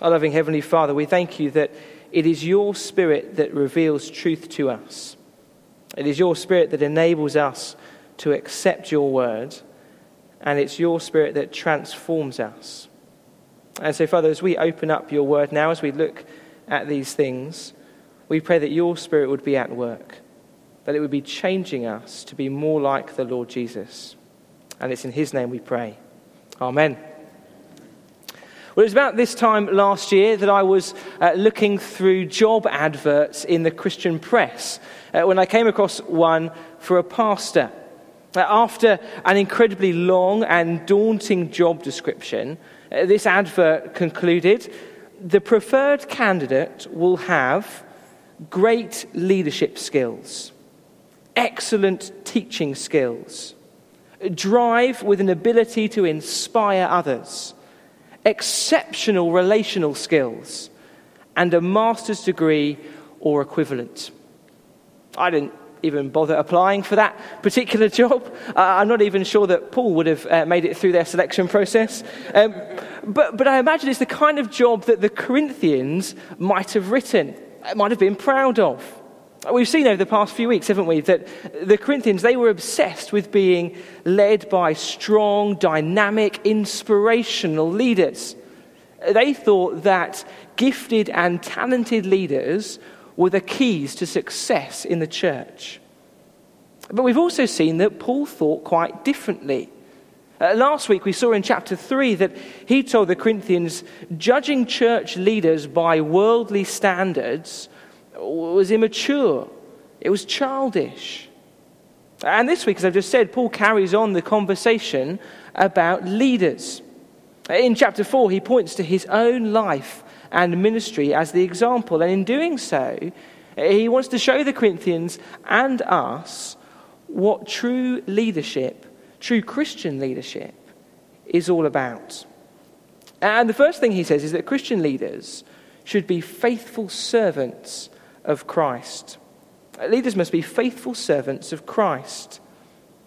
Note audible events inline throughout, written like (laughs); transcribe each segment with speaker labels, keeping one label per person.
Speaker 1: Our loving Heavenly Father, we thank you that it is your Spirit that reveals truth to us. It is your Spirit that enables us to accept your word, and it's your Spirit that transforms us. And so, Father, as we open up your word now, as we look at these things, we pray that your Spirit would be at work, that it would be changing us to be more like the Lord Jesus. And it's in his name we pray. Amen. Well, it was about this time last year that I was uh, looking through job adverts in the Christian press uh, when I came across one for a pastor. Uh, after an incredibly long and daunting job description, uh, this advert concluded the preferred candidate will have great leadership skills, excellent teaching skills, drive with an ability to inspire others exceptional relational skills, and a master's degree or equivalent. I didn't even bother applying for that particular (laughs) job. Uh, I'm not even sure that Paul would have uh, made it through their selection process. Um, but, but I imagine it's the kind of job that the Corinthians might have written, might have been proud of. We've seen over the past few weeks, haven't we, that the Corinthians, they were obsessed with being led by strong, dynamic, inspirational leaders. They thought that gifted and talented leaders were the keys to success in the church. But we've also seen that Paul thought quite differently. Uh, last week we saw in chapter 3 that he told the Corinthians judging church leaders by worldly standards was immature, it was childish. And this week, as I've just said, Paul carries on the conversation about leaders. In chapter 4, he points to his own life and ministry as the example. And in doing so, he wants to show the Corinthians and us what true leadership, true Christian leadership, is all about. And the first thing he says is that Christian leaders should be faithful servants of Christ. Leaders must be faithful servants of Christ.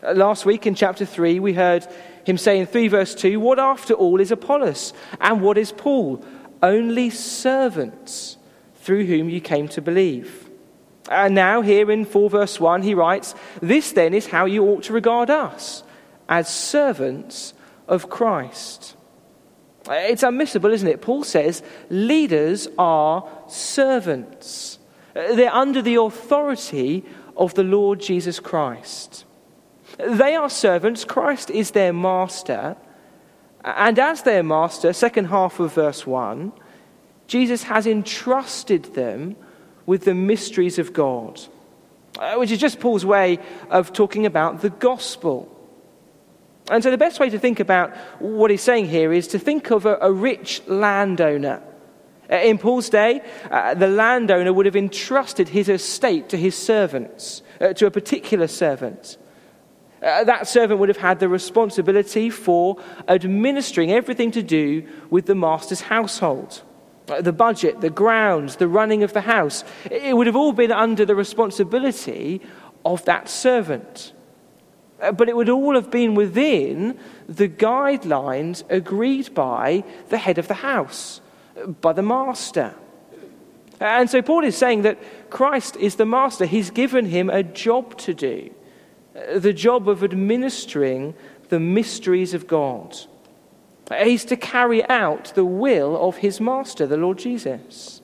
Speaker 1: Last week in chapter 3, we heard him say in 3 verse 2 What after all is Apollos? And what is Paul? Only servants through whom you came to believe. And now, here in 4 verse 1, he writes, This then is how you ought to regard us, as servants of Christ. It's unmissable, isn't it? Paul says leaders are servants. Uh, they're under the authority of the Lord Jesus Christ. They are servants, Christ is their master. And as their master, second half of verse 1, Jesus has entrusted them with the mysteries of God, uh, which is just Paul's way of talking about the gospel. And so, the best way to think about what he's saying here is to think of a, a rich landowner in Paul's day, uh, the landowner would have entrusted his estate to his servants, uh, to a particular servant. Uh, that servant would have had the responsibility for administering everything to do with the master's household. Uh, the budget, the grounds, the running of the house. It would have all been under the responsibility of that servant. Uh, but it would all have been within the guidelines agreed by the head of the house by the master. And so Paul is saying that Christ is the master. He's given him a job to do uh, the job of administering the mysteries of God. Uh, he's to carry out the will of his master, the Lord Jesus.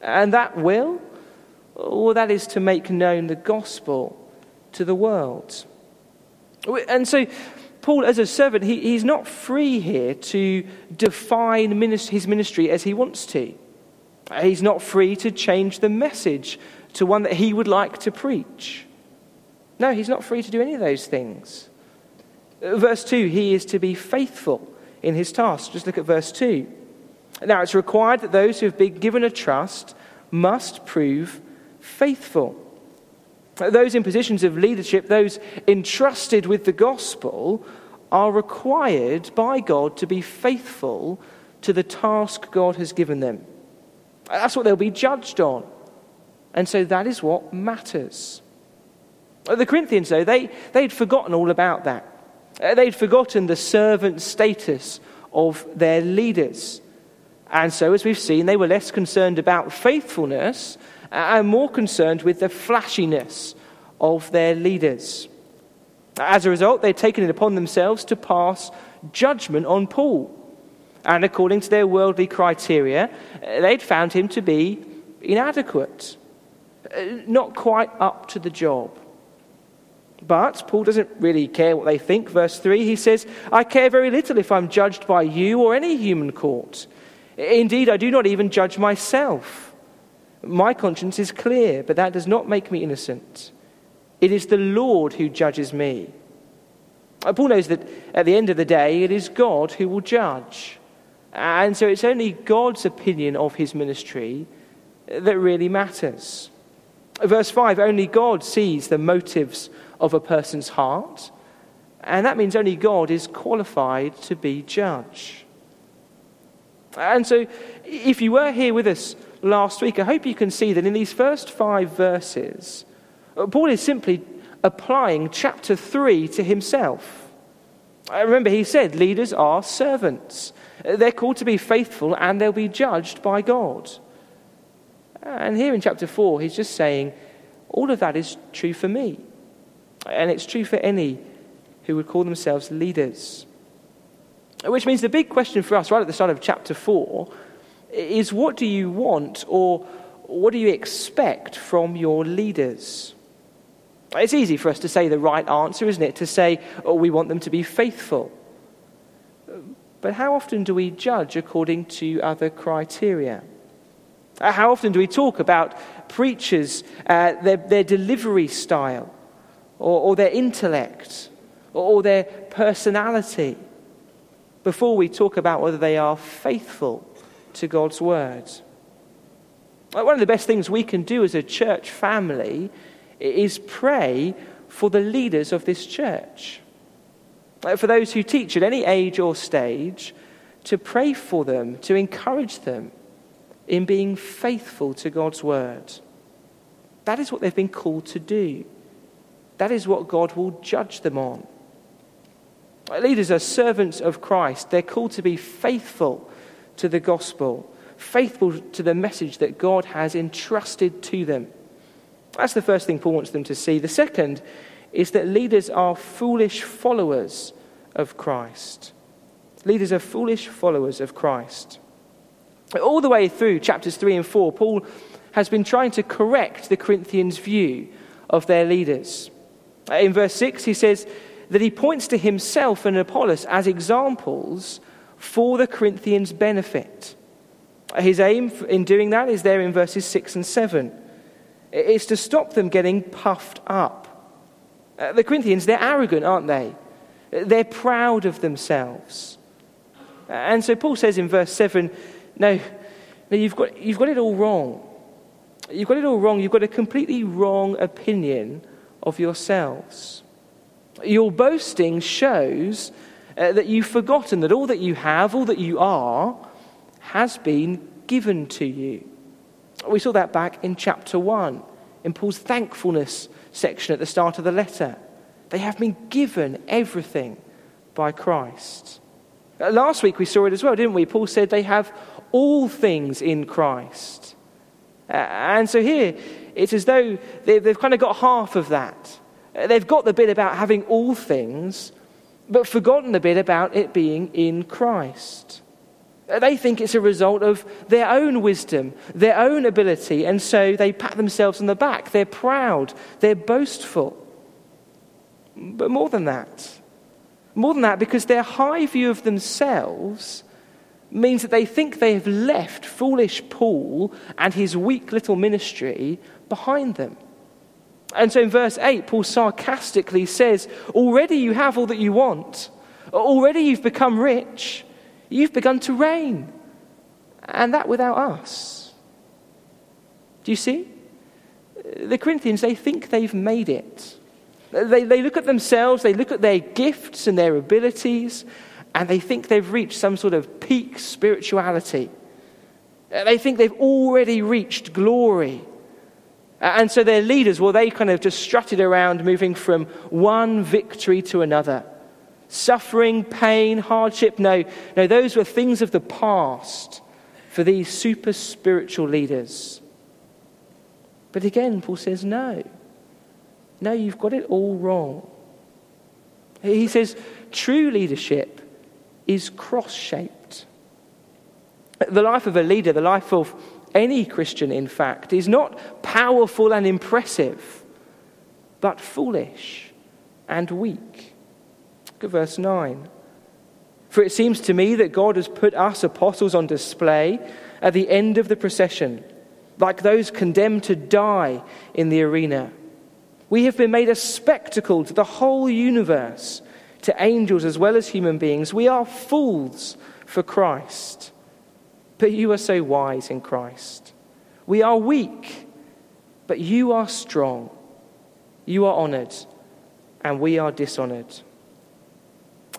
Speaker 1: And that will, well, that is to make known the gospel to the world. And so Paul, as a servant, he, he's not free here to define his ministry as he wants to. He's not free to change the message to one that he would like to preach. No, he's not free to do any of those things. Verse 2 he is to be faithful in his task. Just look at verse 2. Now, it's required that those who have been given a trust must prove faithful. Those in positions of leadership, those entrusted with the gospel, are required by God to be faithful to the task God has given them. That's what they'll be judged on. And so that is what matters. The Corinthians, though, they, they'd forgotten all about that. They'd forgotten the servant status of their leaders. And so, as we've seen, they were less concerned about faithfulness and more concerned with the flashiness of their leaders. As a result, they'd taken it upon themselves to pass judgment on Paul. And according to their worldly criteria, they'd found him to be inadequate, uh, not quite up to the job. But Paul doesn't really care what they think. Verse 3, he says, I care very little if I'm judged by you or any human court. Indeed, I do not even judge myself. My conscience is clear, but that does not make me innocent. It is the Lord who judges me. Uh, Paul knows that at the end of the day, it is God who will judge. And so it's only God's opinion of his ministry that really matters. Verse 5 only God sees the motives of a person's heart, and that means only God is qualified to be judge. And so, if you were here with us last week, I hope you can see that in these first five verses, uh, Paul is simply applying chapter 3 to himself. I uh, remember he said leaders are servants. Uh, they're called to be faithful and they'll be judged by God. And here in chapter 4, he's just saying, all of that is true for me. And it's true for any who would call themselves leaders. Which means the big question for us, right at the start of chapter 4, is what do you want or what do you expect from your leaders? It's easy for us to say the right answer, isn't it? To say, oh, we want them to be faithful. But how often do we judge according to other criteria? Uh, how often do we talk about preachers, uh, their, their delivery style, or, or their intellect, or, or their personality, before we talk about whether they are faithful to God's word? One of the best things we can do as a church family is pray for the leaders of this church. For those who teach at any age or stage, to pray for them, to encourage them in being faithful to God's word. That is what they've been called to do. That is what God will judge them on. Leaders are servants of Christ. They're called to be faithful to the gospel, faithful to the message that God has entrusted to them. That's the first thing Paul wants them to see. The second is that leaders are foolish followers of Christ. Leaders are foolish followers of Christ. All the way through chapters 3 and 4, Paul has been trying to correct the Corinthians' view of their leaders. In verse 6, he says that he points to himself and Apollos as examples for the Corinthians' benefit. His aim in doing that is there in verses 6 and 7. It's to stop them getting puffed up. Uh, the Corinthians, they're arrogant, aren't they? They're proud of themselves. And so Paul says in verse 7 no, no you've, got, you've got it all wrong. You've got it all wrong. You've got a completely wrong opinion of yourselves. Your boasting shows uh, that you've forgotten that all that you have, all that you are, has been given to you. We saw that back in chapter 1, in Paul's thankfulness section at the start of the letter. They have been given everything by Christ. Uh, last week we saw it as well, didn't we? Paul said they have all things in Christ. Uh, and so here, it's as though they've kind of got half of that. Uh, they've got the bit about having all things, but forgotten the bit about it being in Christ. Uh, they think it's a result of their own wisdom, their own ability, and so they pat themselves on the back. They're proud, they're boastful. But more than that, more than that, because their high view of themselves means that they think they have left foolish Paul and his weak little ministry behind them. And so in verse 8, Paul sarcastically says, Already you have all that you want. Already you've become rich. You've begun to reign. And that without us. Do you see? The Corinthians, they think they've made it. They, they look at themselves, they look at their gifts and their abilities, and they think they've reached some sort of peak spirituality. They think they've already reached glory. And so their leaders, well, they kind of just strutted around, moving from one victory to another. Suffering, pain, hardship, no, no, those were things of the past. for these super spiritual leaders. But again, Paul says, no. No, you've got it all wrong. He says, true leadership is cross shaped. The life of a leader, the life of any Christian, in fact, is not powerful and impressive, but foolish and weak. Look at verse 9. For it seems to me that God has put us apostles on display at the end of the procession, like those condemned to die in the arena. We have been made a spectacle to the whole universe, to angels as well as human beings. We are fools for Christ. But you are so wise in Christ. We are weak, but you are strong. You are honored, and we are dishonored.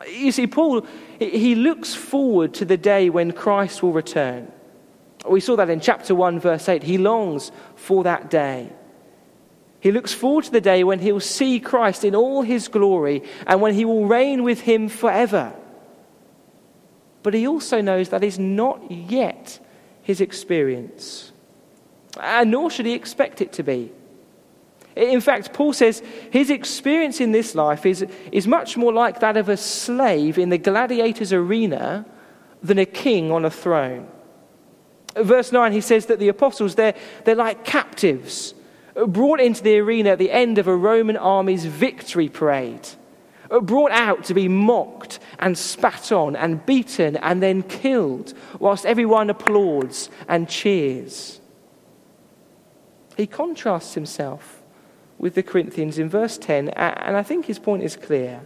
Speaker 1: You see, Paul, he looks forward to the day when Christ will return. We saw that in chapter 1, verse 8. He longs for that day. He looks forward to the day when he'll see Christ in all his glory and when he will reign with him forever. But he also knows that is not yet his experience, and nor should he expect it to be. In fact, Paul says his experience in this life is, is much more like that of a slave in the gladiator's arena than a king on a throne. Verse 9, he says that the apostles, they're, they're like captives brought into the arena at the end of a Roman army's victory parade, brought out to be mocked and spat on and beaten and then killed, whilst everyone applauds and cheers. He contrasts himself with the Corinthians in verse 10, and I think his point is clear.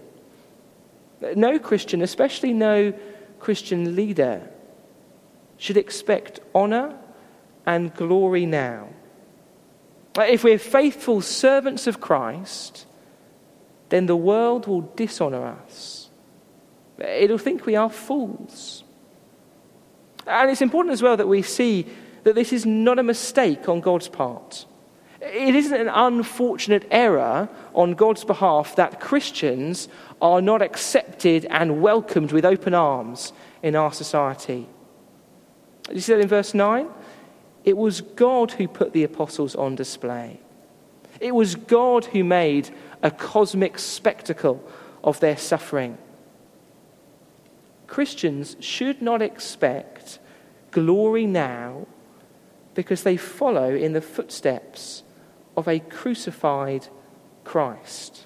Speaker 1: No Christian, especially no Christian leader, should expect honor and glory now if we're faithful servants of Christ, then the world will dishonor us. It'll think we are fools. And it's important as well that we see that this is not a mistake on God's part. It isn't an unfortunate error on God's behalf that Christians are not accepted and welcomed with open arms in our society. You see that in verse 9? It was God who put the apostles on display. It was God who made a cosmic spectacle of their suffering. Christians should not expect glory now because they follow in the footsteps of a crucified Christ.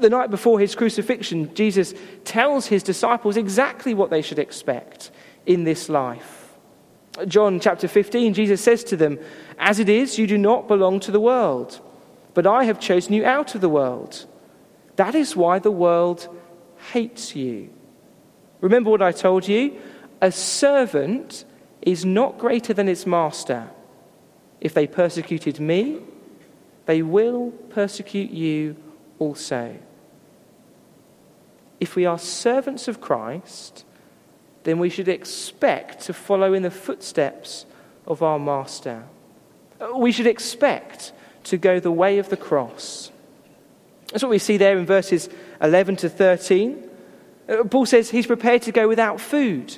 Speaker 1: The night before his crucifixion, Jesus tells his disciples exactly what they should expect in this life. John chapter 15, Jesus says to them, As it is, you do not belong to the world, but I have chosen you out of the world. That is why the world hates you. Remember what I told you? A servant is not greater than its master. If they persecuted me, they will persecute you also. If we are servants of Christ, then we should expect to follow in the footsteps of our Master. We should expect to go the way of the cross. That's what we see there in verses 11 to 13. Uh, Paul says he's prepared to go without food,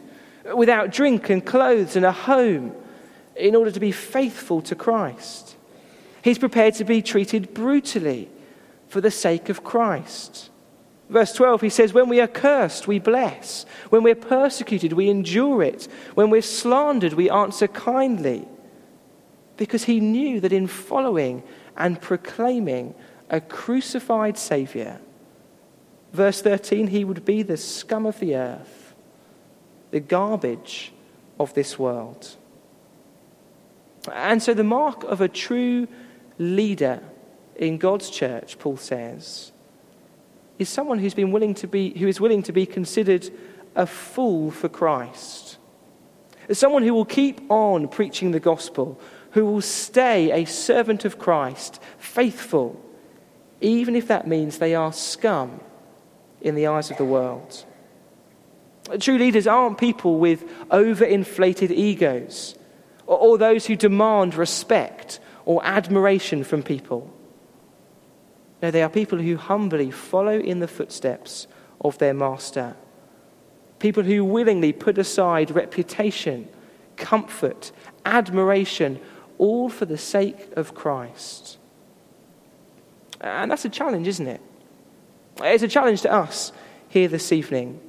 Speaker 1: without drink and clothes and a home in order to be faithful to Christ. He's prepared to be treated brutally for the sake of Christ. Verse 12, he says, When we are cursed, we bless. When we're persecuted, we endure it. When we're slandered, we answer kindly. Because he knew that in following and proclaiming a crucified Saviour, verse 13, he would be the scum of the earth, the garbage of this world. And so, the mark of a true leader in God's church, Paul says, is someone who's been willing to be, who is willing to be considered a fool for Christ. Someone who will keep on preaching the gospel, who will stay a servant of Christ, faithful, even if that means they are scum in the eyes of the world. True leaders aren't people with overinflated egos or, or those who demand respect or admiration from people. No, they are people who humbly follow in the footsteps of their master. People who willingly put aside reputation, comfort, admiration, all for the sake of Christ. And that's a challenge, isn't it? It's a challenge to us here this evening.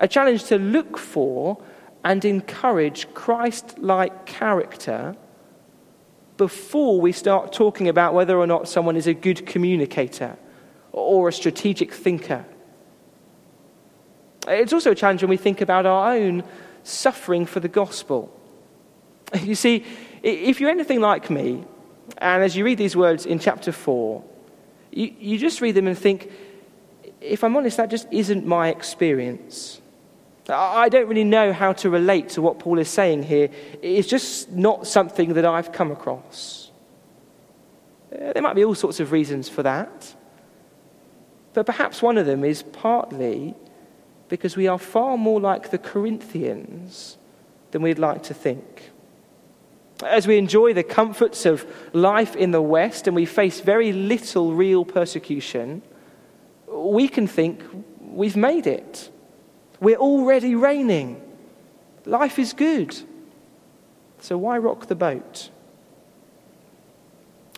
Speaker 1: A challenge to look for and encourage Christ like character before we start talking about whether or not someone is a good communicator or a strategic thinker. It's also a challenge when we think about our own suffering for the gospel. (laughs) You see, if you're anything like me, and as you read these words in chapter 4, you, you just read them and think, if I'm honest, that just isn't my experience. I don't really know how to relate to what Paul is saying here. It's just not something that I've come across. Uh, there might be all sorts of reasons for that. But perhaps one of them is partly because we are far more like the Corinthians than we'd like to think. As we enjoy the comforts of life in the West and we face very little real persecution, we can think we've made it. We're already reigning. Life is good. So why rock the boat?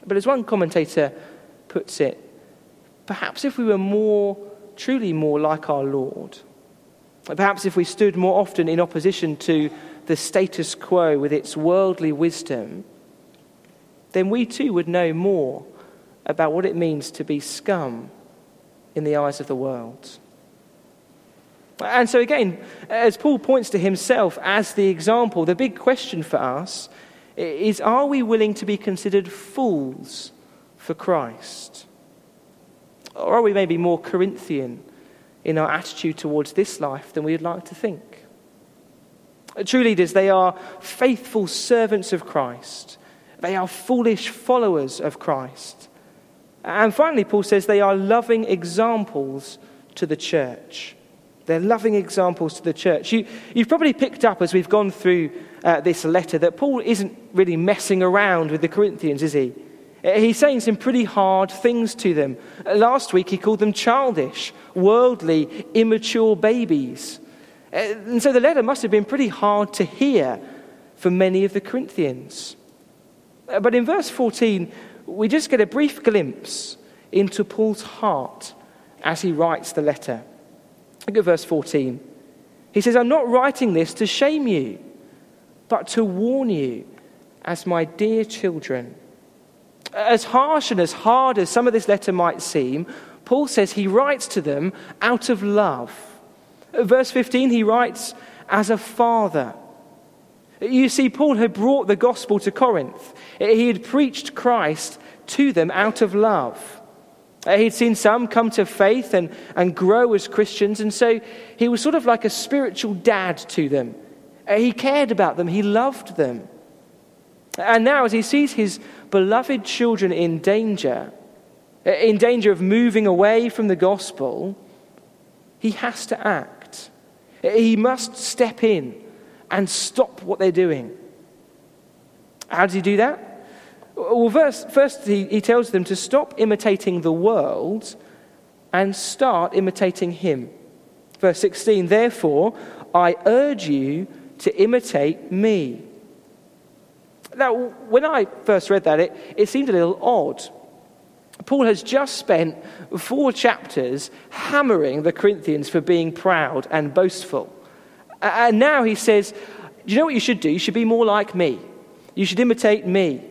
Speaker 1: But as one commentator puts it, perhaps if we were more, truly more like our Lord, perhaps if we stood more often in opposition to the status quo with its worldly wisdom, then we too would know more about what it means to be scum in the eyes of the world. And so, again, as Paul points to himself as the example, the big question for us is are we willing to be considered fools for Christ? Or are we maybe more Corinthian in our attitude towards this life than we would like to think? True leaders, they are faithful servants of Christ. They are foolish followers of Christ. And finally, Paul says they are loving examples to the church. They're loving examples to the church. You, have probably picked up as we've gone through uh, this letter that Paul isn't really messing around with the Corinthians, is he? Uh, he's saying some pretty hard things to them. Uh, last week he called them childish, worldly, immature babies. Uh, and so the letter must have been pretty hard to hear for many of the Corinthians. But in verse 14, we just get a brief glimpse into Paul's heart as he writes the letter. Look at verse 14. He says, I'm not writing this to shame you, but to warn you as my dear children. As harsh and as hard as some of this letter might seem, Paul says he writes to them out of love. Verse 15, he writes, as a father. You see, Paul had brought the gospel to Corinth. He had preached Christ to them out of love. Uh, he'd seen some come to faith and, and grow as Christians, and so he was sort of like a spiritual dad to them. Uh, he cared about them, he loved them. And now, as he sees his beloved children in danger, uh, in danger of moving away from the gospel, he has to act. He must step in and stop what they're doing. How does he do that? Well, verse, first, he, he tells them to stop imitating the world and start imitating him. Verse 16, therefore, I urge you to imitate me. Now, when I first read that, it, it seemed a little odd. Paul has just spent four chapters hammering the Corinthians for being proud and boastful. And now he says, Do you know what you should do? You should be more like me. You should imitate me.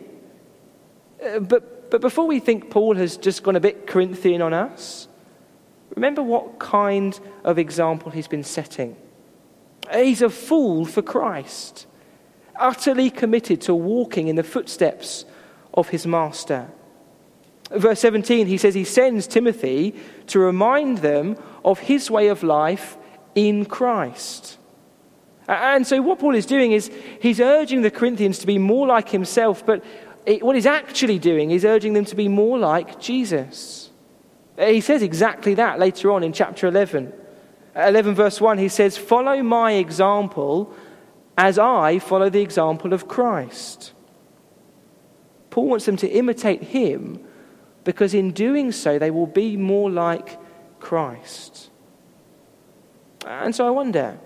Speaker 1: Uh, but, but before we think Paul has just gone a bit Corinthian on us, remember what kind of example he's been setting. He's a fool for Christ, utterly committed to walking in the footsteps of his master. Verse 17, he says he sends Timothy to remind them of his way of life in Christ. And so, what Paul is doing is he's urging the Corinthians to be more like himself, but what he's actually doing is urging them to be more like Jesus. Uh, he says exactly that later on in chapter 11. Uh, 11 verse 1, he says, Follow my example as I follow the example of Christ. Paul wants them to imitate him because in doing so they will be more like Christ. And so I wonder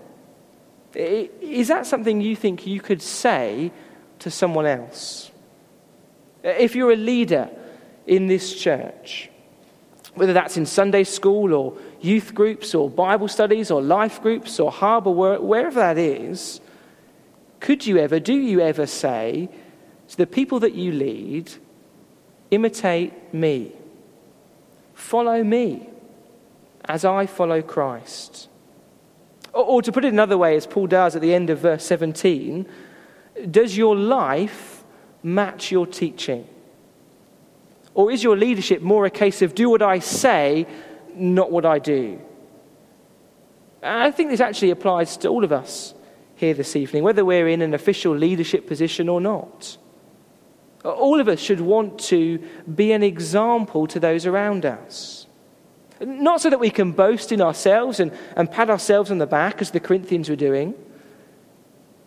Speaker 1: Is that something you think you could say to someone else? If you're a leader in this church, whether that's in Sunday school or youth groups or Bible studies or life groups or harbour, wherever that is, could you ever, do you ever say to the people that you lead, imitate me, follow me as I follow Christ? Or, or to put it another way, as Paul does at the end of verse 17, does your life match your teaching? Or is your leadership more a case of do what I say, not what I do? And I think this actually applies to all of us here this evening, whether we're in an official leadership position or not. All of us should want to be an example to those around us. Not so that we can boast in ourselves and, and pat ourselves on the back as the Corinthians were doing.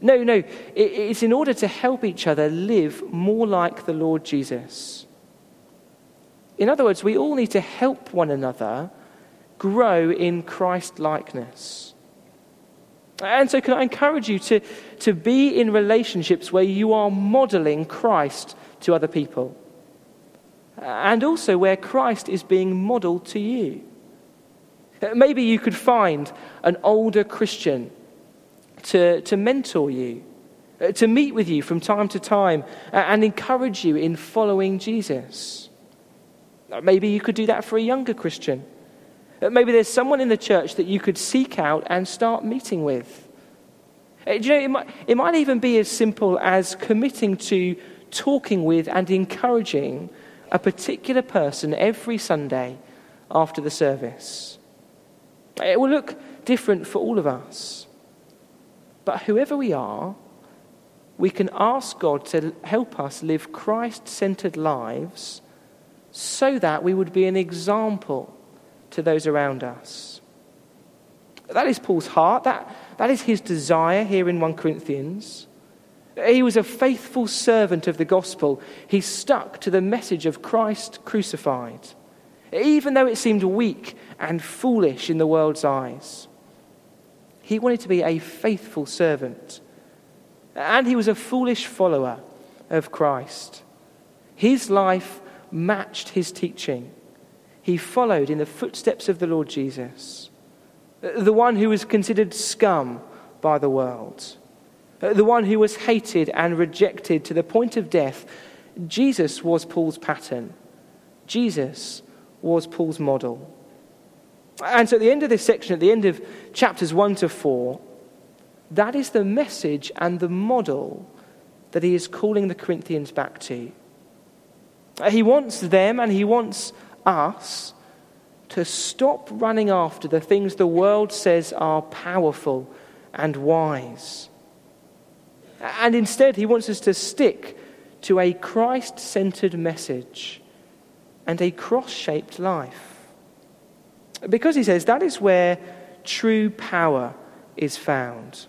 Speaker 1: No, no, it's in order to help each other live more like the Lord Jesus. In other words, we all need to help one another grow in Christ likeness. And so, can I encourage you to, to be in relationships where you are modeling Christ to other people? And also where Christ is being modeled to you. Maybe you could find an older Christian to, to mentor you, to meet with you from time to time, and encourage you in following Jesus. Maybe you could do that for a younger Christian. Uh, maybe there's someone in the church that you could seek out and start meeting with. Uh, do you know, it might, it might even be as simple as committing to talking with and encouraging a particular person every Sunday after the service. It will look different for all of us. But whoever we are, we can ask God to help us live Christ centered lives so that we would be an example to those around us. That is Paul's heart. That, that is his desire here in 1 Corinthians. He was a faithful servant of the gospel. He stuck to the message of Christ crucified, even though it seemed weak and foolish in the world's eyes. He wanted to be a faithful servant. And he was a foolish follower of Christ. His life matched his teaching. He followed in the footsteps of the Lord Jesus, the one who was considered scum by the world, the one who was hated and rejected to the point of death. Jesus was Paul's pattern. Jesus was Paul's model. And so at the end of this section, at the end of chapters 1 to 4, that is the message and the model that he is calling the Corinthians back to. He wants them and he wants us to stop running after the things the world says are powerful and wise. And instead, he wants us to stick to a Christ centered message and a cross shaped life. Because he says that is where true power is found.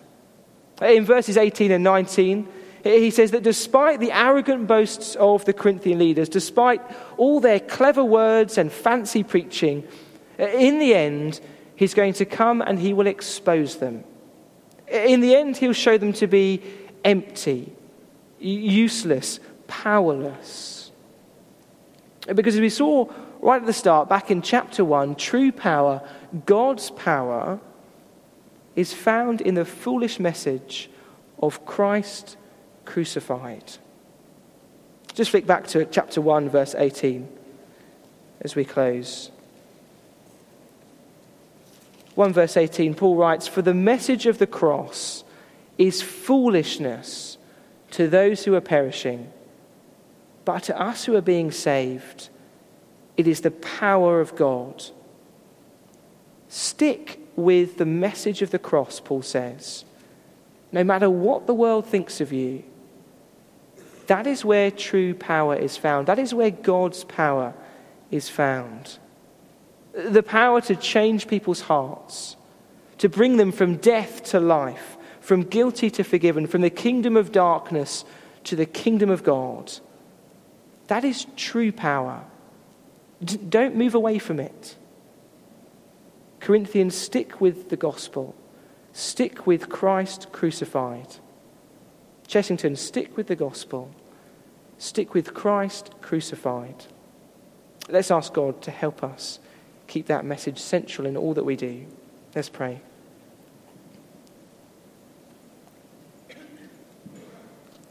Speaker 1: In verses 18 and 19, he says that despite the arrogant boasts of the Corinthian leaders, despite all their clever words and fancy preaching, in the end, he's going to come and he will expose them. In the end, he'll show them to be empty, useless, powerless. Because as we saw right at the start, back in chapter 1, true power, God's power, is found in the foolish message of Christ crucified. Just flick back to chapter 1, verse 18 as we close. 1 verse 18, Paul writes, For the message of the cross is foolishness to those who are perishing, but to us who are being saved, it is the power of God. Stick with the message of the cross, Paul says. No matter what the world thinks of you, that is where true power is found. That is where God's power is found. The power to change people's hearts, to bring them from death to life, from guilty to forgiven, from the kingdom of darkness to the kingdom of God. That is true power. Don't move away from it. Corinthians, stick with the gospel, Stick with Christ crucified. Chessington, stick with the gospel. Stick with Christ crucified. Let's ask God to help us keep that message central in all that we do. Let's pray.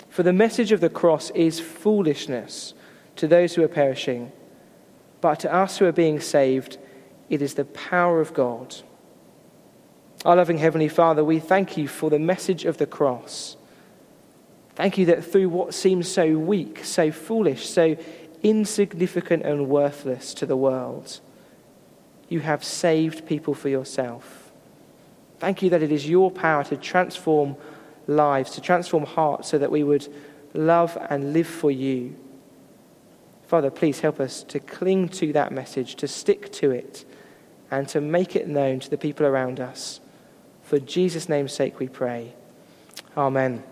Speaker 1: For the message of the cross is foolishness to those who are perishing, but to us who are being saved, it is the power of God. Our loving Heavenly Father, we thank you for the message of the cross. Thank you that through what seems so weak, so foolish, so insignificant and worthless to the world, you have saved people for yourself. Thank you that it is your power to transform lives, to transform hearts, so that we would love and live for you. Father, please help us to cling to that message, to stick to it, and to make it known to the people around us. For Jesus' name's sake we pray. Amen.